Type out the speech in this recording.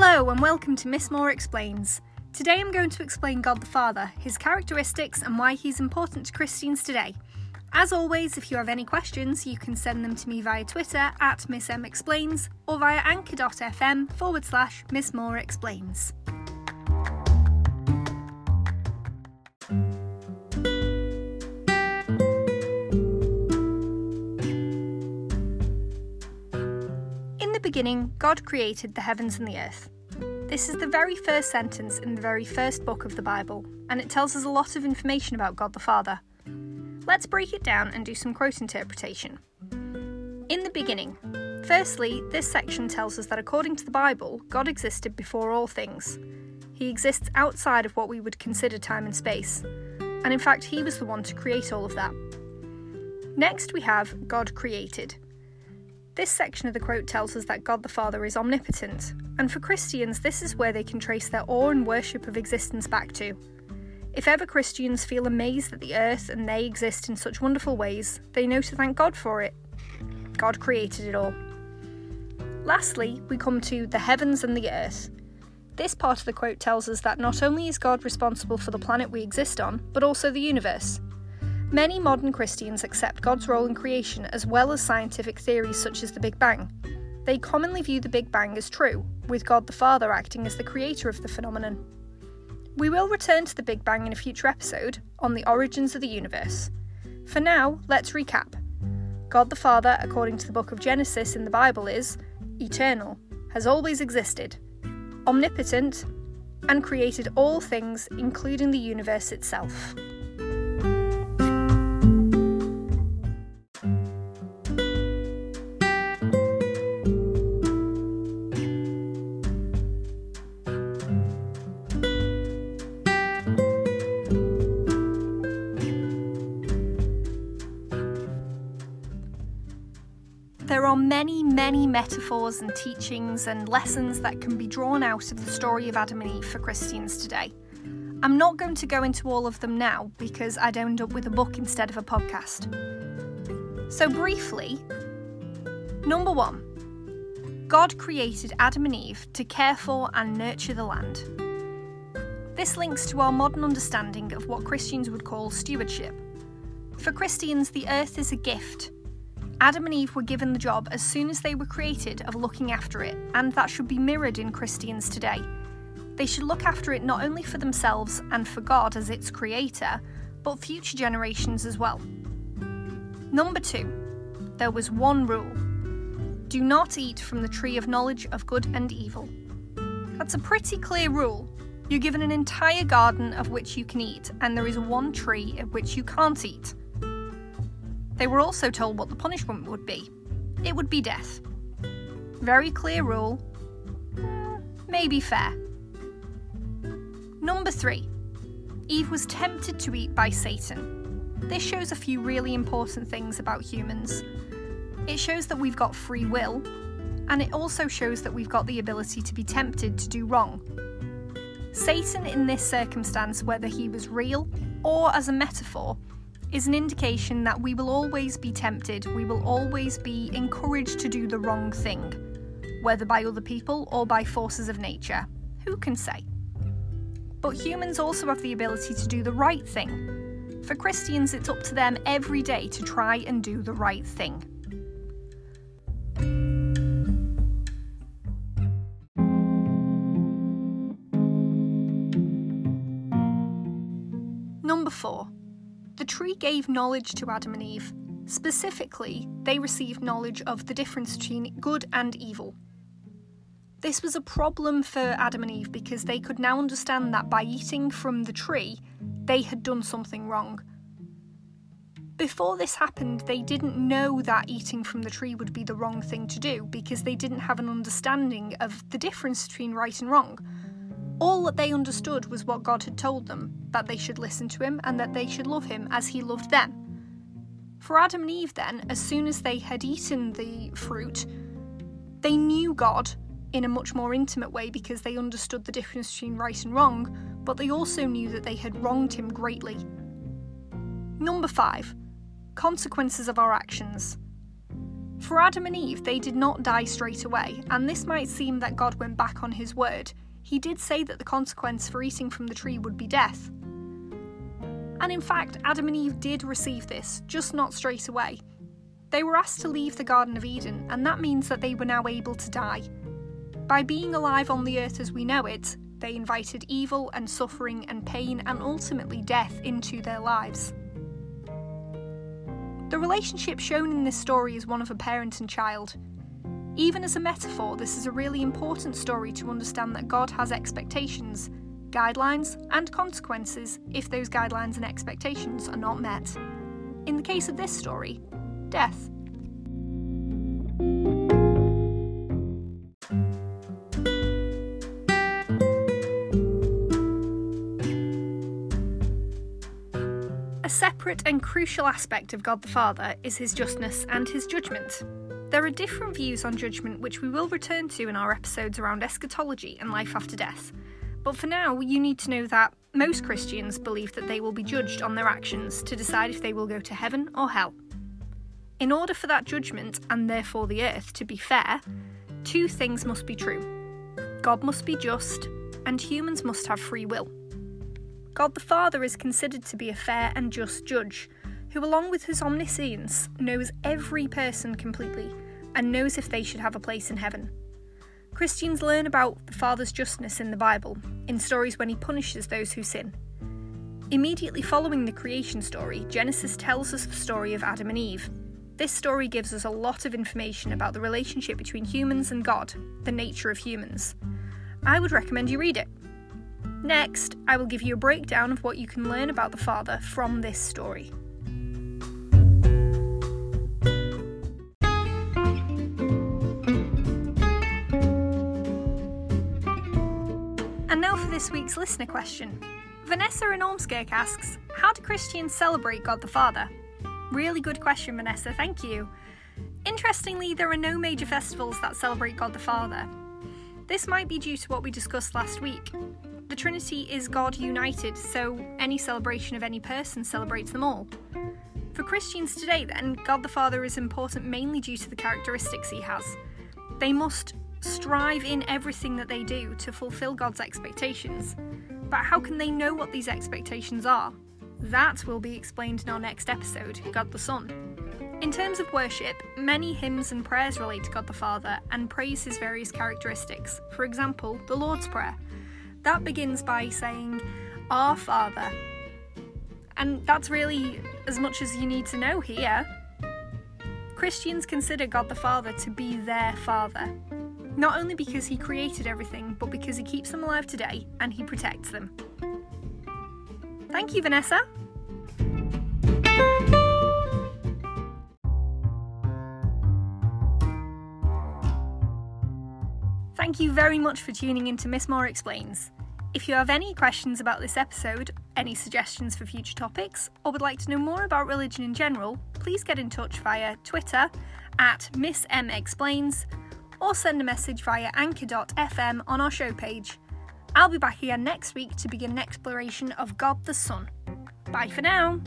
Hello, and welcome to Miss Moore Explains. Today I'm going to explain God the Father, his characteristics, and why he's important to Christians today. As always, if you have any questions, you can send them to me via Twitter at Miss M Explains or via anchor.fm forward slash Miss Moore Explains. Beginning, God created the heavens and the earth. This is the very first sentence in the very first book of the Bible, and it tells us a lot of information about God the Father. Let's break it down and do some quote interpretation. In the beginning, firstly, this section tells us that according to the Bible, God existed before all things. He exists outside of what we would consider time and space, and in fact, He was the one to create all of that. Next, we have God created. This section of the quote tells us that God the Father is omnipotent, and for Christians, this is where they can trace their awe and worship of existence back to. If ever Christians feel amazed that the earth and they exist in such wonderful ways, they know to thank God for it. God created it all. Lastly, we come to the heavens and the earth. This part of the quote tells us that not only is God responsible for the planet we exist on, but also the universe. Many modern Christians accept God's role in creation as well as scientific theories such as the Big Bang. They commonly view the Big Bang as true, with God the Father acting as the creator of the phenomenon. We will return to the Big Bang in a future episode on the origins of the universe. For now, let's recap. God the Father, according to the book of Genesis in the Bible, is eternal, has always existed, omnipotent, and created all things, including the universe itself. There are many, many metaphors and teachings and lessons that can be drawn out of the story of Adam and Eve for Christians today. I'm not going to go into all of them now because I'd end up with a book instead of a podcast. So, briefly, number one God created Adam and Eve to care for and nurture the land. This links to our modern understanding of what Christians would call stewardship. For Christians, the earth is a gift Adam and Eve were given the job as soon as they were created of looking after it, and that should be mirrored in Christians today. They should look after it not only for themselves and for God as its creator, but future generations as well. Number two, there was one rule do not eat from the tree of knowledge of good and evil. That's a pretty clear rule. You're given an entire garden of which you can eat, and there is one tree of which you can't eat. They were also told what the punishment would be it would be death. Very clear rule. Mm, maybe fair. Number three Eve was tempted to eat by Satan. This shows a few really important things about humans. It shows that we've got free will, and it also shows that we've got the ability to be tempted to do wrong. Satan, in this circumstance, whether he was real or as a metaphor, is an indication that we will always be tempted, we will always be encouraged to do the wrong thing, whether by other people or by forces of nature. Who can say? But humans also have the ability to do the right thing. For Christians, it's up to them every day to try and do the right thing. Number 4 the tree gave knowledge to Adam and Eve. Specifically, they received knowledge of the difference between good and evil. This was a problem for Adam and Eve because they could now understand that by eating from the tree, they had done something wrong. Before this happened, they didn't know that eating from the tree would be the wrong thing to do because they didn't have an understanding of the difference between right and wrong. All that they understood was what God had told them that they should listen to him and that they should love him as he loved them. For Adam and Eve, then, as soon as they had eaten the fruit, they knew God in a much more intimate way because they understood the difference between right and wrong, but they also knew that they had wronged him greatly. Number five, consequences of our actions. For Adam and Eve, they did not die straight away, and this might seem that God went back on his word. He did say that the consequence for eating from the tree would be death. And in fact, Adam and Eve did receive this, just not straight away. They were asked to leave the Garden of Eden, and that means that they were now able to die. By being alive on the earth as we know it, they invited evil and suffering and pain and ultimately death into their lives. The relationship shown in this story is one of a parent and child. Even as a metaphor, this is a really important story to understand that God has expectations, guidelines, and consequences if those guidelines and expectations are not met. In the case of this story, death. A separate and crucial aspect of God the Father is his justness and his judgment. There are different views on judgment which we will return to in our episodes around eschatology and life after death. But for now, you need to know that most Christians believe that they will be judged on their actions to decide if they will go to heaven or hell. In order for that judgment, and therefore the earth, to be fair, two things must be true God must be just, and humans must have free will. God the Father is considered to be a fair and just judge, who, along with his omniscience, knows every person completely and knows if they should have a place in heaven. Christians learn about the Father's justness in the Bible, in stories when he punishes those who sin. Immediately following the creation story, Genesis tells us the story of Adam and Eve. This story gives us a lot of information about the relationship between humans and God, the nature of humans. I would recommend you read it. Next, I will give you a breakdown of what you can learn about the Father from this story. And now for this week's listener question. Vanessa in Ormskirk asks How do Christians celebrate God the Father? Really good question, Vanessa, thank you. Interestingly, there are no major festivals that celebrate God the Father. This might be due to what we discussed last week. The Trinity is God united, so any celebration of any person celebrates them all. For Christians today, then, God the Father is important mainly due to the characteristics he has. They must strive in everything that they do to fulfill God's expectations. But how can they know what these expectations are? That will be explained in our next episode, God the Son. In terms of worship, many hymns and prayers relate to God the Father and praise his various characteristics. For example, the Lord's Prayer. That begins by saying, Our Father. And that's really as much as you need to know here. Christians consider God the Father to be their Father, not only because He created everything, but because He keeps them alive today and He protects them. Thank you, Vanessa. Thank you very much for tuning in to Miss Moore Explains. If you have any questions about this episode, any suggestions for future topics, or would like to know more about religion in general, please get in touch via Twitter at Miss M Explains or send a message via anchor.fm on our show page. I'll be back again next week to begin an exploration of God the Son. Bye for now!